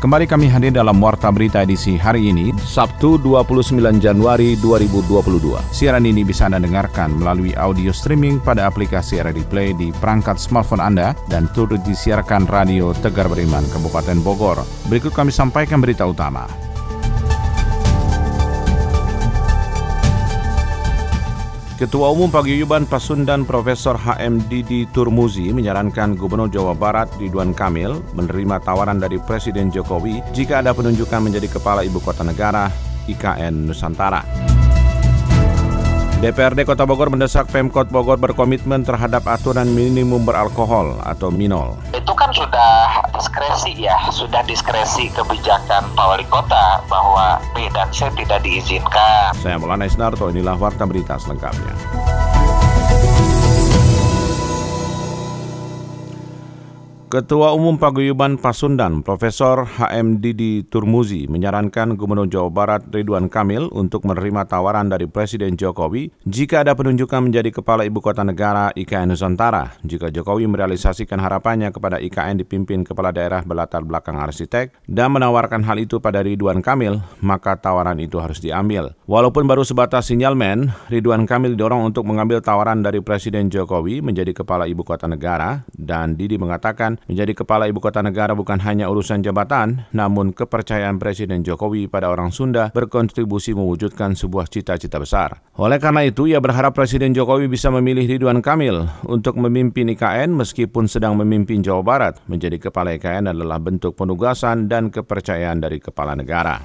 Kembali kami hadir dalam Warta Berita edisi hari ini, Sabtu 29 Januari 2022. Siaran ini bisa Anda dengarkan melalui audio streaming pada aplikasi RRD Play di perangkat smartphone Anda dan turut disiarkan Radio Tegar Beriman, Kabupaten Bogor. Berikut kami sampaikan berita utama. Ketua Umum Paguyuban Pasundan Profesor HM Didi Turmuzi menyarankan Gubernur Jawa Barat Ridwan Kamil menerima tawaran dari Presiden Jokowi jika ada penunjukan menjadi Kepala Ibu Kota Negara IKN Nusantara. DPRD Kota Bogor mendesak Pemkot Bogor berkomitmen terhadap aturan minimum beralkohol atau minol. Itu kan sudah diskresi ya, sudah diskresi kebijakan Pak Wali Kota bahwa B dan C tidak diizinkan. Saya Maulana Isnarto, inilah Warta Berita selengkapnya. Ketua Umum Paguyuban Pasundan, Profesor HM Didi Turmuzi, menyarankan Gubernur Jawa Barat Ridwan Kamil untuk menerima tawaran dari Presiden Jokowi jika ada penunjukan menjadi Kepala Ibu Kota Negara IKN Nusantara. Jika Jokowi merealisasikan harapannya kepada IKN dipimpin Kepala Daerah berlatar belakang arsitek dan menawarkan hal itu pada Ridwan Kamil, maka tawaran itu harus diambil. Walaupun baru sebatas sinyalmen, Ridwan Kamil didorong untuk mengambil tawaran dari Presiden Jokowi menjadi Kepala Ibu Kota Negara dan Didi mengatakan Menjadi kepala ibu kota negara bukan hanya urusan jabatan, namun kepercayaan Presiden Jokowi pada orang Sunda berkontribusi mewujudkan sebuah cita-cita besar. Oleh karena itu, ia berharap Presiden Jokowi bisa memilih Ridwan Kamil untuk memimpin IKN meskipun sedang memimpin Jawa Barat. Menjadi kepala IKN adalah bentuk penugasan dan kepercayaan dari kepala negara.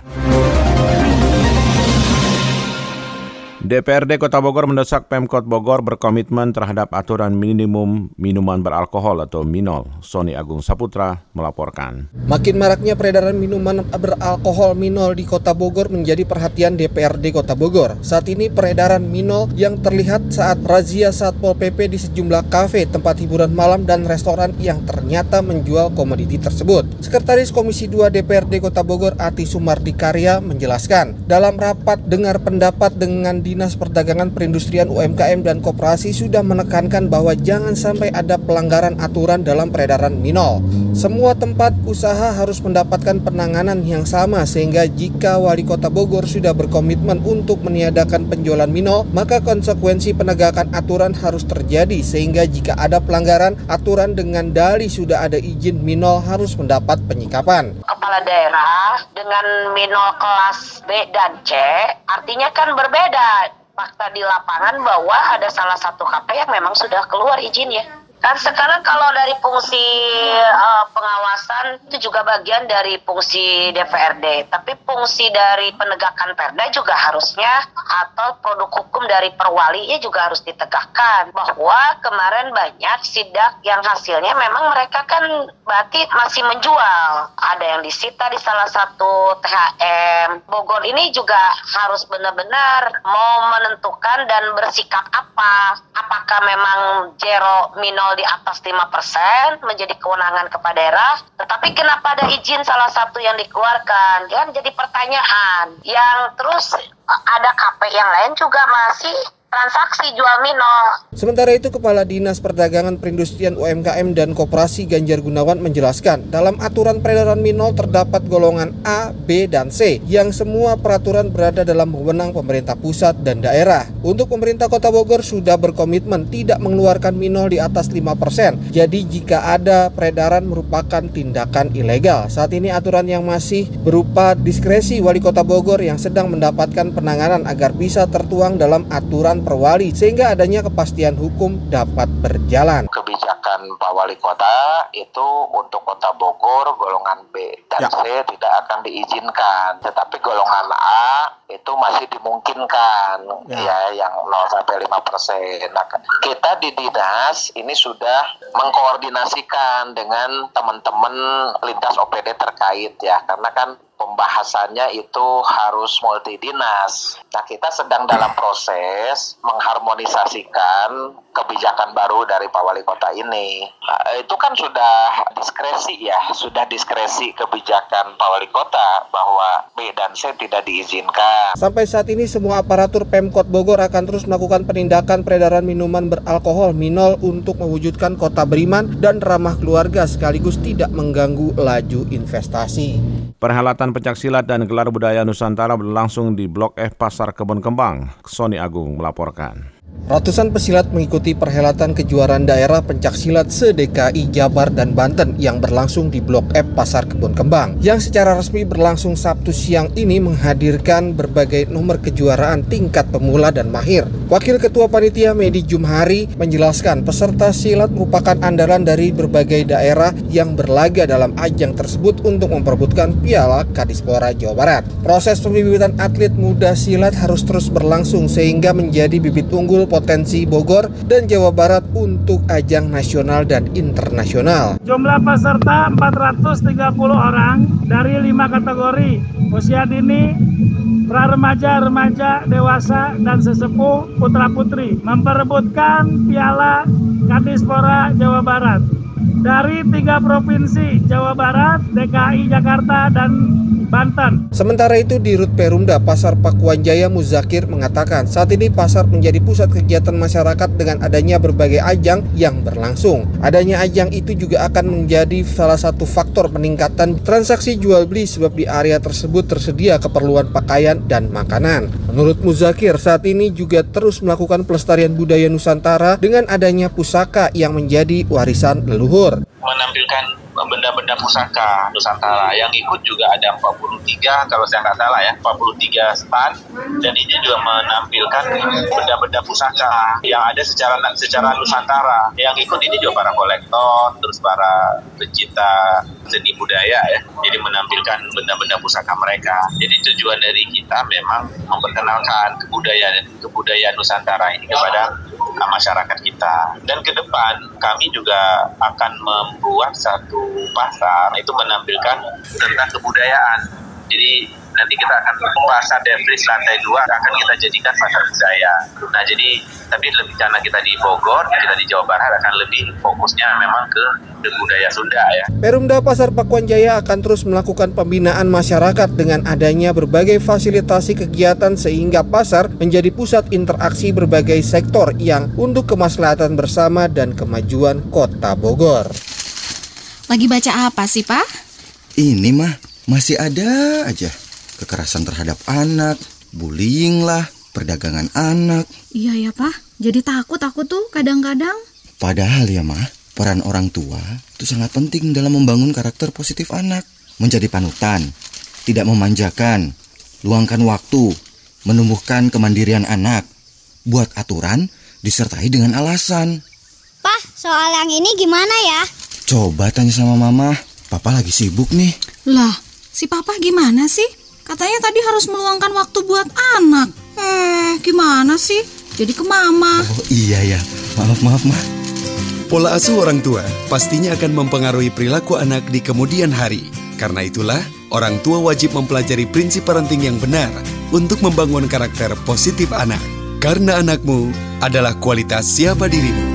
DPRD Kota Bogor mendesak Pemkot Bogor berkomitmen terhadap aturan minimum minuman beralkohol atau minol. Sony Agung Saputra melaporkan. Makin maraknya peredaran minuman beralkohol minol di Kota Bogor menjadi perhatian DPRD Kota Bogor. Saat ini peredaran minol yang terlihat saat razia Satpol PP di sejumlah kafe, tempat hiburan malam dan restoran yang ternyata menjual komoditi tersebut. Sekretaris Komisi 2 DPRD Kota Bogor Ati Sumardi Karya menjelaskan, dalam rapat dengar pendapat dengan di Dinas Perdagangan Perindustrian UMKM dan Koperasi sudah menekankan bahwa jangan sampai ada pelanggaran aturan dalam peredaran minol. Semua tempat usaha harus mendapatkan penanganan yang sama sehingga jika Wali Kota Bogor sudah berkomitmen untuk meniadakan penjualan minol, maka konsekuensi penegakan aturan harus terjadi sehingga jika ada pelanggaran aturan dengan dalih sudah ada izin minol harus mendapat penyikapan. Kepala daerah dengan minol kelas B dan C artinya kan berbeda fakta di lapangan bahwa ada salah satu KP yang memang sudah keluar izinnya. Kan sekarang kalau dari fungsi uh, pengawasan itu juga bagian dari fungsi DPRD, tapi fungsi dari penegakan perda juga harusnya atau produk hukum dari perwalinya juga harus ditegakkan bahwa kemarin banyak sidak yang hasilnya memang mereka kan berarti masih menjual. Ada yang disita di salah satu THM. Bogor ini juga harus benar-benar mau menentukan dan bersikap apa. Apakah memang zero minol di atas 5% menjadi kewenangan kepada daerah, tetapi kenapa ada izin salah satu yang dikeluarkan? Kan jadi pertanyaan. Yang terus ada KP yang lain juga masih transaksi jual minol. Sementara itu Kepala Dinas Perdagangan Perindustrian UMKM dan Koperasi Ganjar Gunawan menjelaskan, dalam aturan peredaran minol terdapat golongan A, B, dan C yang semua peraturan berada dalam wewenang pemerintah pusat dan daerah. Untuk pemerintah Kota Bogor sudah berkomitmen tidak mengeluarkan minol di atas 5%. Jadi jika ada peredaran merupakan tindakan ilegal. Saat ini aturan yang masih berupa diskresi Wali Kota Bogor yang sedang mendapatkan penanganan agar bisa tertuang dalam aturan perwali sehingga adanya kepastian hukum dapat berjalan. Kebijakan Pak Wali Kota itu untuk Kota Bogor golongan B dan ya. C tidak akan diizinkan, tetapi golongan A itu masih dimungkinkan ya, ya yang 0 sampai 5 persen. Nah, kita di dinas ini sudah mengkoordinasikan dengan teman-teman lintas OPD terkait ya, karena kan pembahasannya itu harus multidinas. Nah, kita sedang dalam proses mengharmonisasikan kebijakan baru dari Pak Wali Kota ini. Nah, itu kan sudah diskresi ya, sudah diskresi kebijakan Pak Wali Kota bahwa B dan C tidak diizinkan. Sampai saat ini semua aparatur Pemkot Bogor akan terus melakukan penindakan peredaran minuman beralkohol minol untuk mewujudkan kota beriman dan ramah keluarga sekaligus tidak mengganggu laju investasi. Perhelatan pencaksilat dan gelar budaya Nusantara berlangsung di Blok F Pasar Kebon Kembang. Sony Agung melaporkan. Ratusan pesilat mengikuti perhelatan kejuaraan daerah pencaksilat se-DKI Jabar dan Banten yang berlangsung di Blok F Pasar Kebun Kembang yang secara resmi berlangsung Sabtu siang ini menghadirkan berbagai nomor kejuaraan tingkat pemula dan mahir. Wakil Ketua Panitia Medi Jumhari menjelaskan peserta silat merupakan andalan dari berbagai daerah yang berlaga dalam ajang tersebut untuk memperebutkan Piala Kadispora Jawa Barat. Proses pembibitan atlet muda silat harus terus berlangsung sehingga menjadi bibit unggul potensi Bogor dan Jawa Barat untuk ajang nasional dan internasional. Jumlah peserta 430 orang dari lima kategori. Usia dini, pra remaja, dewasa, dan sesepuh putra putri. Memperebutkan Piala Kadispora Jawa Barat. Dari tiga provinsi Jawa Barat, DKI Jakarta, dan Banten. Sementara itu di Rut Perumda Pasar Pakuan Jaya Muzakir mengatakan saat ini pasar menjadi pusat kegiatan masyarakat dengan adanya berbagai ajang yang berlangsung. Adanya ajang itu juga akan menjadi salah satu faktor peningkatan transaksi jual beli sebab di area tersebut tersedia keperluan pakaian dan makanan. Menurut Muzakir saat ini juga terus melakukan pelestarian budaya Nusantara dengan adanya pusaka yang menjadi warisan leluhur. Menampilkan benda-benda pusaka Nusantara. Yang ikut juga ada 43 kalau saya nggak salah ya 43 stand dan ini juga menampilkan benda-benda pusaka yang ada secara secara Nusantara. Yang ikut ini juga para kolektor terus para pecinta seni budaya ya. Jadi menampilkan benda-benda pusaka mereka. Jadi tujuan dari kita memang memperkenalkan kebudayaan kebudayaan Nusantara ini kepada masyarakat kita. Dan ke depan kami juga akan membuat satu pasar. Itu menampilkan tentang kebudayaan. Jadi nanti kita akan pasar Devris lantai dua akan kita jadikan pasar budaya. Nah jadi tapi lebih karena kita di Bogor, kita di Jawa Barat akan lebih fokusnya memang ke, ke budaya Sunda ya. Perumda Pasar Pakuan Jaya akan terus melakukan pembinaan masyarakat dengan adanya berbagai fasilitasi kegiatan sehingga pasar menjadi pusat interaksi berbagai sektor yang untuk kemaslahatan bersama dan kemajuan kota Bogor. Lagi baca apa sih, Pak? Ini mah masih ada aja. Kekerasan terhadap anak, bullying lah, perdagangan anak. Iya ya, Pak. Jadi takut aku tuh kadang-kadang. Padahal ya, mah, peran orang tua itu sangat penting dalam membangun karakter positif anak. Menjadi panutan, tidak memanjakan, luangkan waktu, menumbuhkan kemandirian anak. Buat aturan disertai dengan alasan. Pak, soal yang ini gimana ya? Coba tanya sama mama, papa lagi sibuk nih. Lah, si papa gimana sih? Katanya tadi harus meluangkan waktu buat anak. Eh, gimana sih? Jadi ke mama. Oh iya ya, maaf maaf mah. Pola asuh orang tua pastinya akan mempengaruhi perilaku anak di kemudian hari. Karena itulah, orang tua wajib mempelajari prinsip parenting yang benar untuk membangun karakter positif anak. Karena anakmu adalah kualitas siapa dirimu.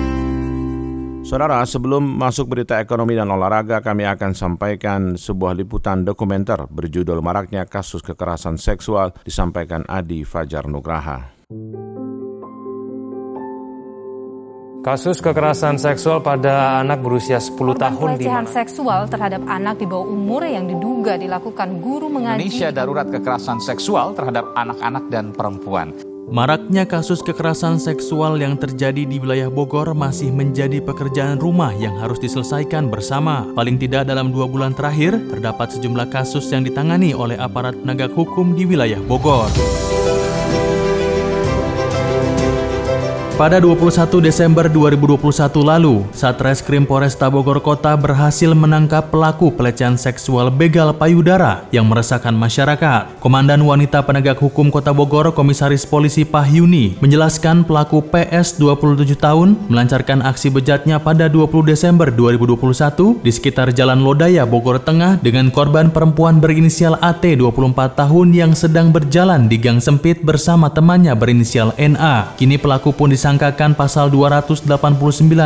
Saudara, sebelum masuk berita ekonomi dan olahraga, kami akan sampaikan sebuah liputan dokumenter berjudul Maraknya Kasus Kekerasan Seksual disampaikan Adi Fajar Nugraha. Kasus kekerasan seksual pada anak berusia 10 Korban tahun di pelecehan seksual terhadap anak di bawah umur yang diduga dilakukan guru mengaji. Indonesia darurat kekerasan seksual terhadap anak-anak dan perempuan. Maraknya kasus kekerasan seksual yang terjadi di wilayah Bogor masih menjadi pekerjaan rumah yang harus diselesaikan bersama. Paling tidak dalam dua bulan terakhir, terdapat sejumlah kasus yang ditangani oleh aparat penegak hukum di wilayah Bogor. Pada 21 Desember 2021 lalu, Satreskrim Polresta Bogor Kota berhasil menangkap pelaku pelecehan seksual begal payudara yang meresahkan masyarakat. Komandan Wanita Penegak Hukum Kota Bogor, Komisaris Polisi Pahyuni, menjelaskan pelaku PS 27 tahun melancarkan aksi bejatnya pada 20 Desember 2021 di sekitar Jalan Lodaya, Bogor Tengah dengan korban perempuan berinisial AT 24 tahun yang sedang berjalan di gang sempit bersama temannya berinisial NA. Kini pelaku pun disangka disangkakan pasal 289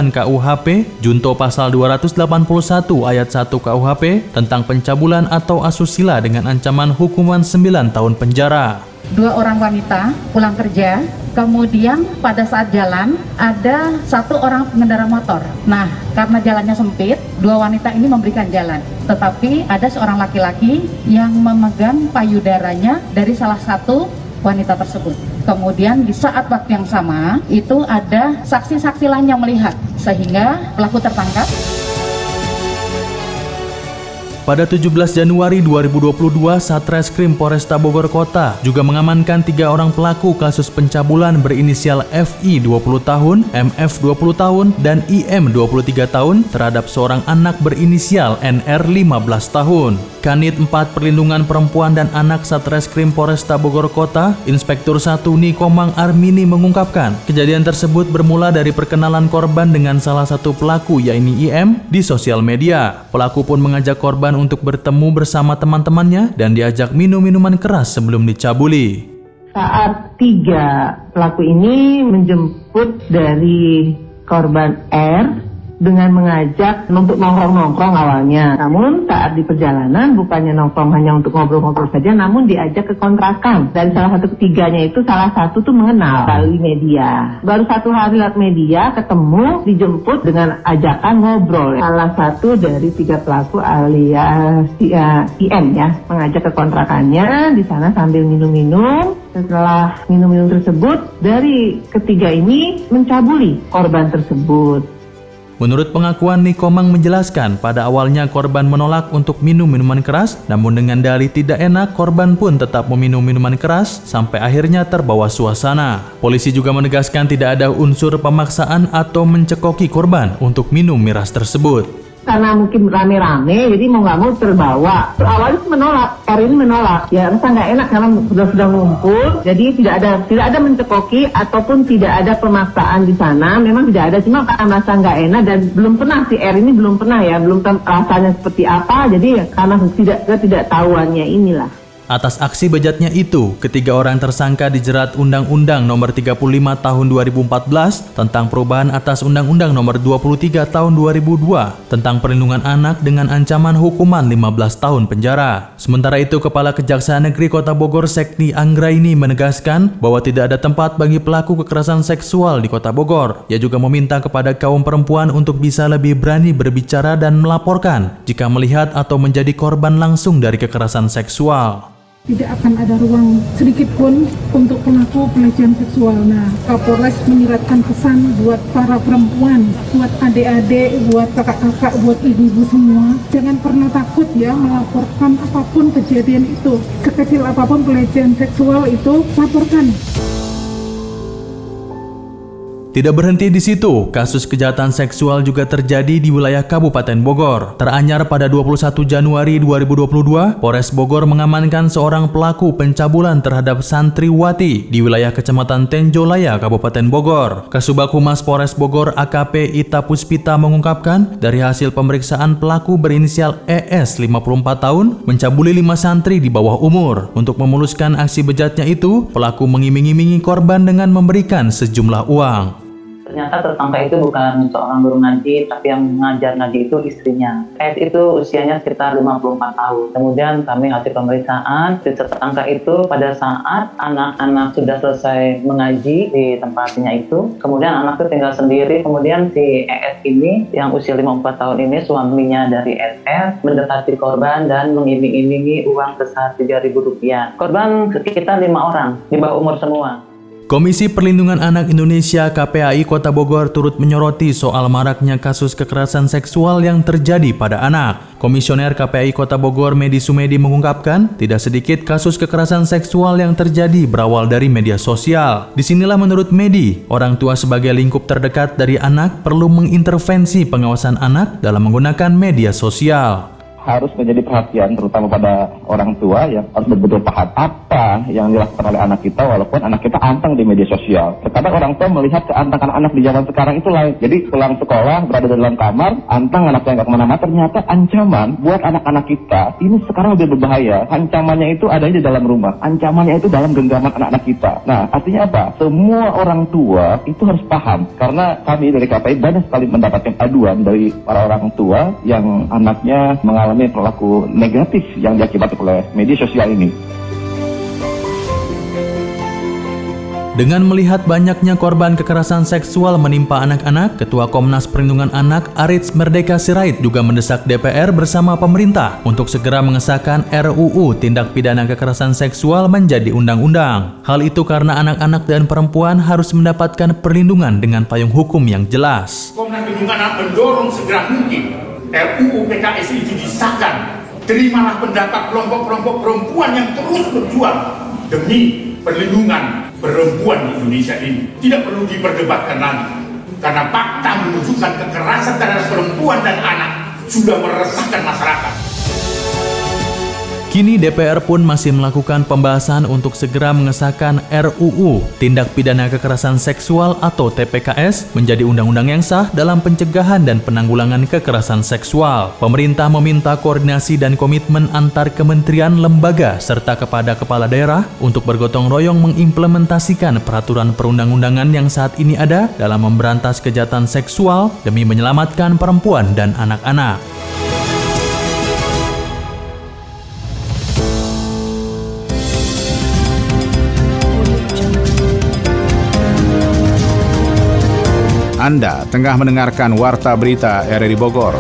KUHP, junto pasal 281 ayat 1 KUHP tentang pencabulan atau asusila dengan ancaman hukuman 9 tahun penjara. Dua orang wanita pulang kerja, kemudian pada saat jalan ada satu orang pengendara motor. Nah, karena jalannya sempit, dua wanita ini memberikan jalan. Tetapi ada seorang laki-laki yang memegang payudaranya dari salah satu wanita tersebut. Kemudian di saat waktu yang sama itu ada saksi-saksi lain yang melihat sehingga pelaku tertangkap. Pada 17 Januari 2022, Satreskrim Polresta Bogor Kota juga mengamankan tiga orang pelaku kasus pencabulan berinisial FI 20 tahun, MF 20 tahun, dan IM 23 tahun terhadap seorang anak berinisial NR 15 tahun. Kanit 4 Perlindungan Perempuan dan Anak Satreskrim Polresta Bogor Kota, Inspektur 1 Nikomang Armini mengungkapkan, kejadian tersebut bermula dari perkenalan korban dengan salah satu pelaku yaitu IM di sosial media. Pelaku pun mengajak korban untuk bertemu bersama teman-temannya dan diajak minum minuman keras sebelum dicabuli. Saat tiga pelaku ini menjemput dari korban R dengan mengajak untuk nongkrong-nongkrong awalnya. Namun saat di perjalanan bukannya nongkrong hanya untuk ngobrol-ngobrol saja, namun diajak ke kontrakan. Dan salah satu ketiganya itu salah satu tuh mengenal melalui media. Baru satu hari lewat media ketemu, dijemput dengan ajakan ngobrol. Salah satu dari tiga pelaku alias ya, IM ya, mengajak ke kontrakannya di sana sambil minum-minum. Setelah minum-minum tersebut, dari ketiga ini mencabuli korban tersebut. Menurut pengakuan Nikomang menjelaskan, pada awalnya korban menolak untuk minum minuman keras, namun dengan dalih tidak enak, korban pun tetap meminum minuman keras sampai akhirnya terbawa suasana. Polisi juga menegaskan tidak ada unsur pemaksaan atau mencekoki korban untuk minum miras tersebut karena mungkin rame-rame jadi mau nggak mau terbawa. Awalnya menolak Erin menolak. Ya rasa nggak enak karena sudah sudah ngumpul jadi tidak ada tidak ada mencekoki ataupun tidak ada pemaksaan di sana. Memang tidak ada cuma karena merasa nggak enak dan belum pernah si Erin ini belum pernah ya belum rasanya seperti apa. Jadi karena tidak tidak tahuannya inilah Atas aksi bejatnya itu, ketiga orang tersangka dijerat Undang-Undang Nomor 35 Tahun 2014 tentang perubahan atas Undang-Undang Nomor 23 Tahun 2002 tentang perlindungan anak dengan ancaman hukuman 15 tahun penjara. Sementara itu, Kepala Kejaksaan Negeri Kota Bogor Sekni Anggraini menegaskan bahwa tidak ada tempat bagi pelaku kekerasan seksual di Kota Bogor. Ia juga meminta kepada kaum perempuan untuk bisa lebih berani berbicara dan melaporkan jika melihat atau menjadi korban langsung dari kekerasan seksual tidak akan ada ruang sedikit pun untuk pelaku pelecehan seksual. Nah, Kapolres menyiratkan pesan buat para perempuan, buat adik-adik, buat kakak-kakak, buat ibu-ibu semua. Jangan pernah takut ya melaporkan apa pun kejadian itu. Sekecil apa pun pelecehan seksual itu, laporkan. Tidak berhenti di situ, kasus kejahatan seksual juga terjadi di wilayah Kabupaten Bogor. Teranyar pada 21 Januari 2022, Polres Bogor mengamankan seorang pelaku pencabulan terhadap santriwati di wilayah Kecamatan Tenjolaya, Kabupaten Bogor. Kasubag Humas Polres Bogor AKP Ita Puspita mengungkapkan, dari hasil pemeriksaan pelaku berinisial ES 54 tahun mencabuli lima santri di bawah umur. Untuk memuluskan aksi bejatnya itu, pelaku mengiming-imingi korban dengan memberikan sejumlah uang ternyata tersangka itu bukan seorang guru ngaji, tapi yang mengajar ngaji itu istrinya. S itu usianya sekitar 54 tahun. Kemudian kami hasil pemeriksaan, si tersangka itu pada saat anak-anak sudah selesai mengaji di tempatnya itu, kemudian anak itu tinggal sendiri, kemudian si ES ini yang usia 54 tahun ini suaminya dari SS mendekati korban dan mengiming-imingi uang sebesar 3.000 rupiah. Korban sekitar lima orang di bawah umur semua. Komisi Perlindungan Anak Indonesia KPAI Kota Bogor turut menyoroti soal maraknya kasus kekerasan seksual yang terjadi pada anak. Komisioner KPAI Kota Bogor Medi Sumedi mengungkapkan, tidak sedikit kasus kekerasan seksual yang terjadi berawal dari media sosial. Di sinilah menurut Medi, orang tua sebagai lingkup terdekat dari anak perlu mengintervensi pengawasan anak dalam menggunakan media sosial harus menjadi perhatian terutama pada orang tua yang harus betul-betul paham apa yang dilakukan oleh anak kita walaupun anak kita anteng di media sosial. Terkadang orang tua melihat keantengan anak di zaman sekarang itu lain. Jadi pulang sekolah berada di dalam kamar, anteng anaknya nggak ke mana-mana. Ternyata ancaman buat anak-anak kita ini sekarang lebih berbahaya. Ancamannya itu ada di dalam rumah. Ancamannya itu dalam genggaman anak-anak kita. Nah artinya apa? Semua orang tua itu harus paham karena kami dari KPI banyak sekali mendapatkan aduan dari para orang tua yang anaknya mengalami mengalami perilaku negatif yang diakibatkan oleh media sosial ini. Dengan melihat banyaknya korban kekerasan seksual menimpa anak-anak, Ketua Komnas Perlindungan Anak Arits Merdeka Sirait juga mendesak DPR bersama pemerintah untuk segera mengesahkan RUU Tindak Pidana Kekerasan Seksual menjadi undang-undang. Hal itu karena anak-anak dan perempuan harus mendapatkan perlindungan dengan payung hukum yang jelas. Komnas Perlindungan Anak mendorong segera mungkin RUU PKS itu disahkan. Terimalah pendapat kelompok-kelompok perempuan yang terus berjuang demi perlindungan perempuan di Indonesia ini. Tidak perlu diperdebatkan lagi. Karena fakta menunjukkan kekerasan terhadap perempuan dan anak sudah meresahkan masyarakat. Kini DPR pun masih melakukan pembahasan untuk segera mengesahkan RUU Tindak Pidana Kekerasan Seksual atau TPKS menjadi undang-undang yang sah dalam pencegahan dan penanggulangan kekerasan seksual. Pemerintah meminta koordinasi dan komitmen antar kementerian, lembaga, serta kepada kepala daerah untuk bergotong royong mengimplementasikan peraturan perundang-undangan yang saat ini ada dalam memberantas kejahatan seksual demi menyelamatkan perempuan dan anak-anak. Anda tengah mendengarkan Warta Berita RRI Bogor.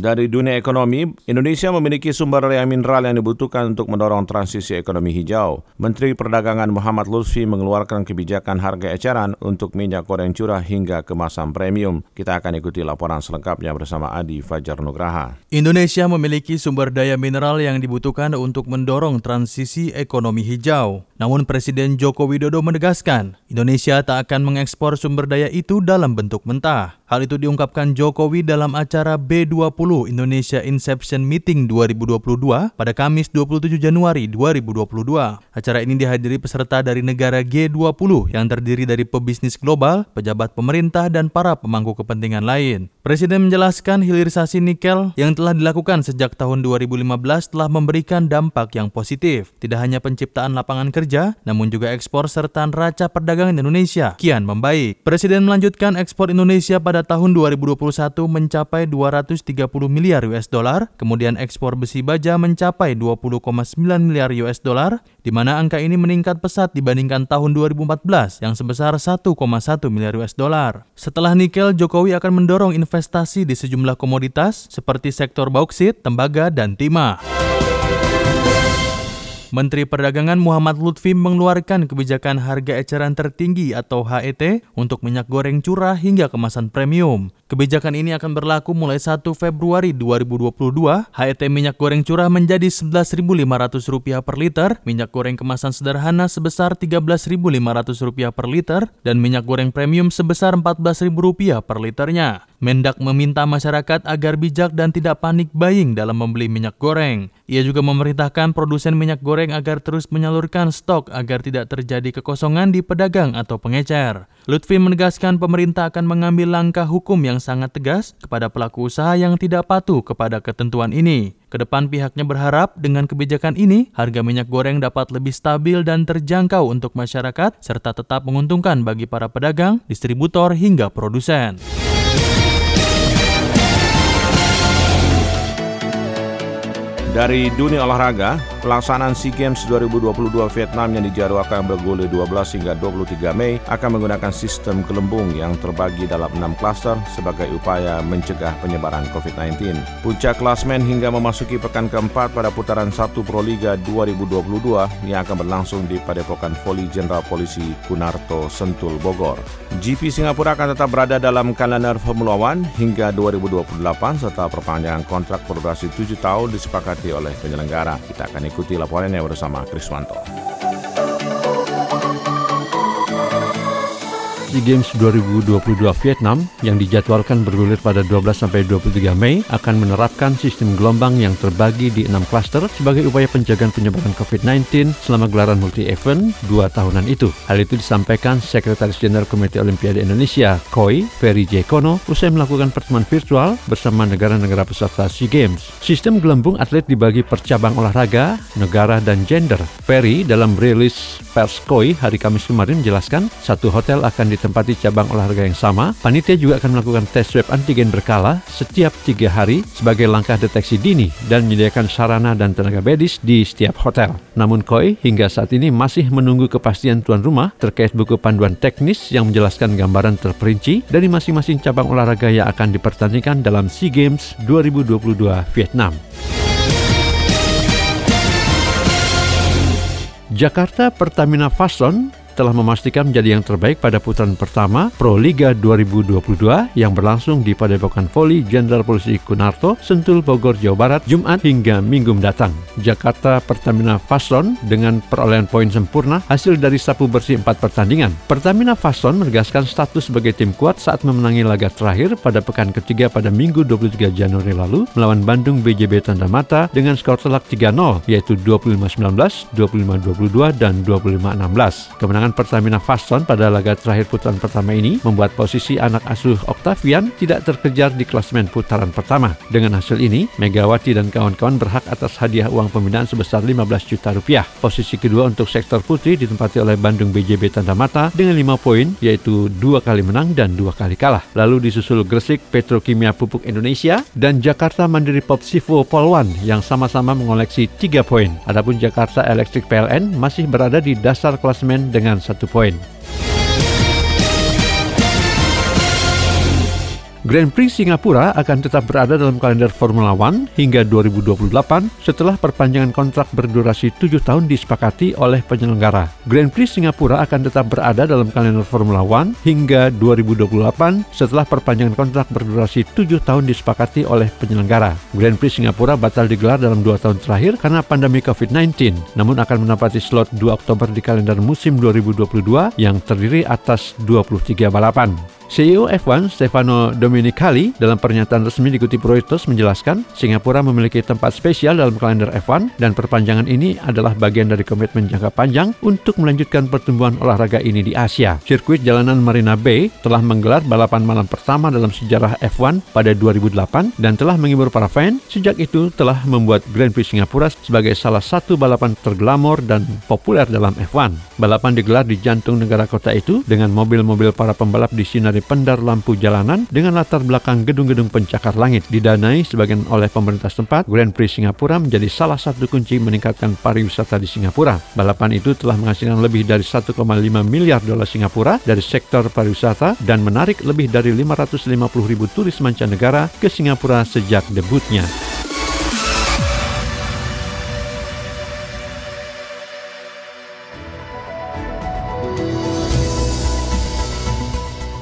Dari dunia ekonomi, Indonesia memiliki sumber daya mineral yang dibutuhkan untuk mendorong transisi ekonomi hijau. Menteri Perdagangan Muhammad Lutfi mengeluarkan kebijakan harga eceran untuk minyak goreng curah hingga kemasan premium. Kita akan ikuti laporan selengkapnya bersama Adi Fajar Nugraha. Indonesia memiliki sumber daya mineral yang dibutuhkan untuk mendorong transisi ekonomi hijau. Namun Presiden Joko Widodo menegaskan, Indonesia tak akan mengekspor sumber daya itu dalam bentuk mentah. Hal itu diungkapkan Jokowi dalam acara B20 Indonesia Inception Meeting 2022 pada Kamis 27 Januari 2022. Acara ini dihadiri peserta dari negara G20 yang terdiri dari pebisnis global, pejabat pemerintah, dan para pemangku kepentingan lain. Presiden menjelaskan hilirisasi nikel yang telah dilakukan sejak tahun 2015 telah memberikan dampak yang positif. Tidak hanya penciptaan lapangan kerja, namun juga ekspor serta neraca perdagangan Indonesia kian membaik. Presiden melanjutkan ekspor Indonesia pada pada tahun 2021 mencapai 230 miliar US dollar, kemudian ekspor besi baja mencapai 20,9 miliar US dollar, di mana angka ini meningkat pesat dibandingkan tahun 2014 yang sebesar 1,1 miliar US dollar. Setelah nikel, Jokowi akan mendorong investasi di sejumlah komoditas seperti sektor bauksit, tembaga, dan timah. Menteri Perdagangan Muhammad Lutfi mengeluarkan kebijakan harga eceran tertinggi atau HET untuk minyak goreng curah hingga kemasan premium. Kebijakan ini akan berlaku mulai 1 Februari 2022. HET minyak goreng curah menjadi Rp11.500 per liter, minyak goreng kemasan sederhana sebesar Rp13.500 per liter, dan minyak goreng premium sebesar Rp14.000 per liternya. Mendak meminta masyarakat agar bijak dan tidak panik buying dalam membeli minyak goreng. Ia juga memerintahkan produsen minyak goreng agar terus menyalurkan stok agar tidak terjadi kekosongan di pedagang atau pengecer. Lutfi menegaskan pemerintah akan mengambil langkah hukum yang sangat tegas kepada pelaku usaha yang tidak patuh kepada ketentuan ini. Ke depan pihaknya berharap dengan kebijakan ini, harga minyak goreng dapat lebih stabil dan terjangkau untuk masyarakat, serta tetap menguntungkan bagi para pedagang, distributor, hingga produsen. Dari dunia olahraga, Pelaksanaan SEA Games 2022 Vietnam yang dijadwalkan bergulir 12 hingga 23 Mei akan menggunakan sistem gelembung yang terbagi dalam 6 klaster sebagai upaya mencegah penyebaran COVID-19. Puncak klasmen hingga memasuki pekan keempat pada putaran 1 Proliga 2022 yang akan berlangsung di Padepokan Voli Jenderal Polisi Kunarto Sentul Bogor. GP Singapura akan tetap berada dalam kalender Formula One hingga 2028 serta perpanjangan kontrak berdurasi 7 tahun disepakati oleh penyelenggara. Kita akan ikuti laporannya bersama Kriswanto. SEA Games 2022 Vietnam yang dijadwalkan bergulir pada 12 sampai 23 Mei akan menerapkan sistem gelombang yang terbagi di enam klaster sebagai upaya penjagaan penyebaran COVID-19 selama gelaran multi-event dua tahunan itu. Hal itu disampaikan Sekretaris Jenderal Komite Olimpiade Indonesia, KOI, Ferry J. Kono, usai melakukan pertemuan virtual bersama negara-negara peserta SEA Games. Sistem gelembung atlet dibagi per cabang olahraga, negara, dan gender. Ferry dalam rilis pers KOI hari Kamis kemarin menjelaskan satu hotel akan ditempati cabang olahraga yang sama, panitia juga akan melakukan tes swab antigen berkala setiap tiga hari sebagai langkah deteksi dini dan menyediakan sarana dan tenaga medis di setiap hotel. Namun Koi hingga saat ini masih menunggu kepastian tuan rumah terkait buku panduan teknis yang menjelaskan gambaran terperinci dari masing-masing cabang olahraga yang akan dipertandingkan dalam SEA Games 2022 Vietnam. Jakarta Pertamina Fason telah memastikan menjadi yang terbaik pada putaran pertama Pro Liga 2022 yang berlangsung di Padepokan Voli Jenderal Polisi Kunarto, Sentul, Bogor, Jawa Barat, Jumat hingga Minggu mendatang. Jakarta Pertamina Fason dengan perolehan poin sempurna hasil dari sapu bersih empat pertandingan. Pertamina Fason menegaskan status sebagai tim kuat saat memenangi laga terakhir pada pekan ketiga pada Minggu 23 Januari lalu melawan Bandung BJB Tanda Mata dengan skor telak 3-0 yaitu 25-19, 25-22, dan 25-16. Kemenangan kemenangan Pertamina Faston pada laga terakhir putaran pertama ini membuat posisi anak asuh Octavian tidak terkejar di klasemen putaran pertama. Dengan hasil ini, Megawati dan kawan-kawan berhak atas hadiah uang pembinaan sebesar 15 juta rupiah. Posisi kedua untuk sektor putri ditempati oleh Bandung BJB Tanda Mata dengan 5 poin, yaitu dua kali menang dan dua kali kalah. Lalu disusul Gresik Petrokimia Pupuk Indonesia dan Jakarta Mandiri Pop Sivo Polwan yang sama-sama mengoleksi 3 poin. Adapun Jakarta Electric PLN masih berada di dasar klasemen dengan satu poin. Grand Prix Singapura akan tetap berada dalam kalender Formula One hingga 2028 setelah perpanjangan kontrak berdurasi 7 tahun disepakati oleh penyelenggara. Grand Prix Singapura akan tetap berada dalam kalender Formula One hingga 2028 setelah perpanjangan kontrak berdurasi 7 tahun disepakati oleh penyelenggara. Grand Prix Singapura batal digelar dalam 2 tahun terakhir karena pandemi COVID-19, namun akan menempati slot 2 Oktober di kalender musim 2022 yang terdiri atas 23 balapan. CEO F1 Stefano Domenicali dalam pernyataan resmi dikutip Reuters menjelaskan Singapura memiliki tempat spesial dalam kalender F1 dan perpanjangan ini adalah bagian dari komitmen jangka panjang untuk melanjutkan pertumbuhan olahraga ini di Asia. Sirkuit jalanan Marina Bay telah menggelar balapan malam pertama dalam sejarah F1 pada 2008 dan telah menghibur para fan. Sejak itu telah membuat Grand Prix Singapura sebagai salah satu balapan terglamor dan populer dalam F1. Balapan digelar di jantung negara kota itu dengan mobil-mobil para pembalap di disinari pendar lampu jalanan dengan latar belakang gedung-gedung pencakar langit. Didanai sebagian oleh pemerintah setempat, Grand Prix Singapura menjadi salah satu kunci meningkatkan pariwisata di Singapura. Balapan itu telah menghasilkan lebih dari 1,5 miliar dolar Singapura dari sektor pariwisata dan menarik lebih dari 550 ribu turis mancanegara ke Singapura sejak debutnya.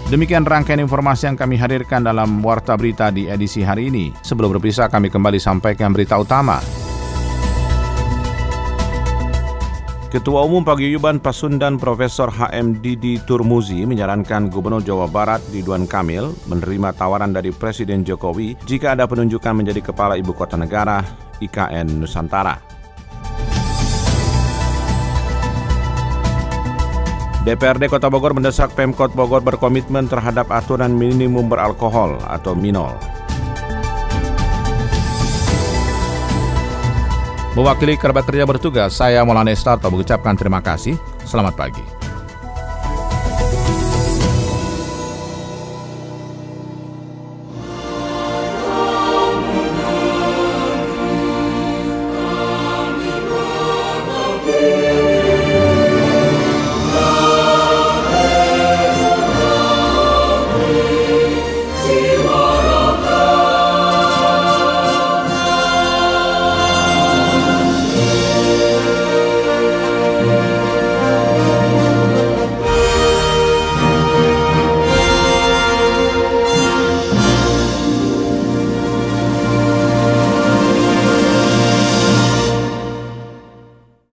Demikian rangkaian informasi yang kami hadirkan dalam Warta Berita di edisi hari ini. Sebelum berpisah, kami kembali sampaikan berita utama. Ketua Umum Paguyuban Pasundan Profesor HM Didi Turmuzi menyarankan Gubernur Jawa Barat Ridwan Kamil menerima tawaran dari Presiden Jokowi jika ada penunjukan menjadi Kepala Ibu Kota Negara IKN Nusantara. DPRD Kota Bogor mendesak Pemkot Bogor berkomitmen terhadap aturan minimum beralkohol atau minol. Mewakili kerabat kerja bertugas, saya Maulana Estarto mengucapkan terima kasih. Selamat pagi.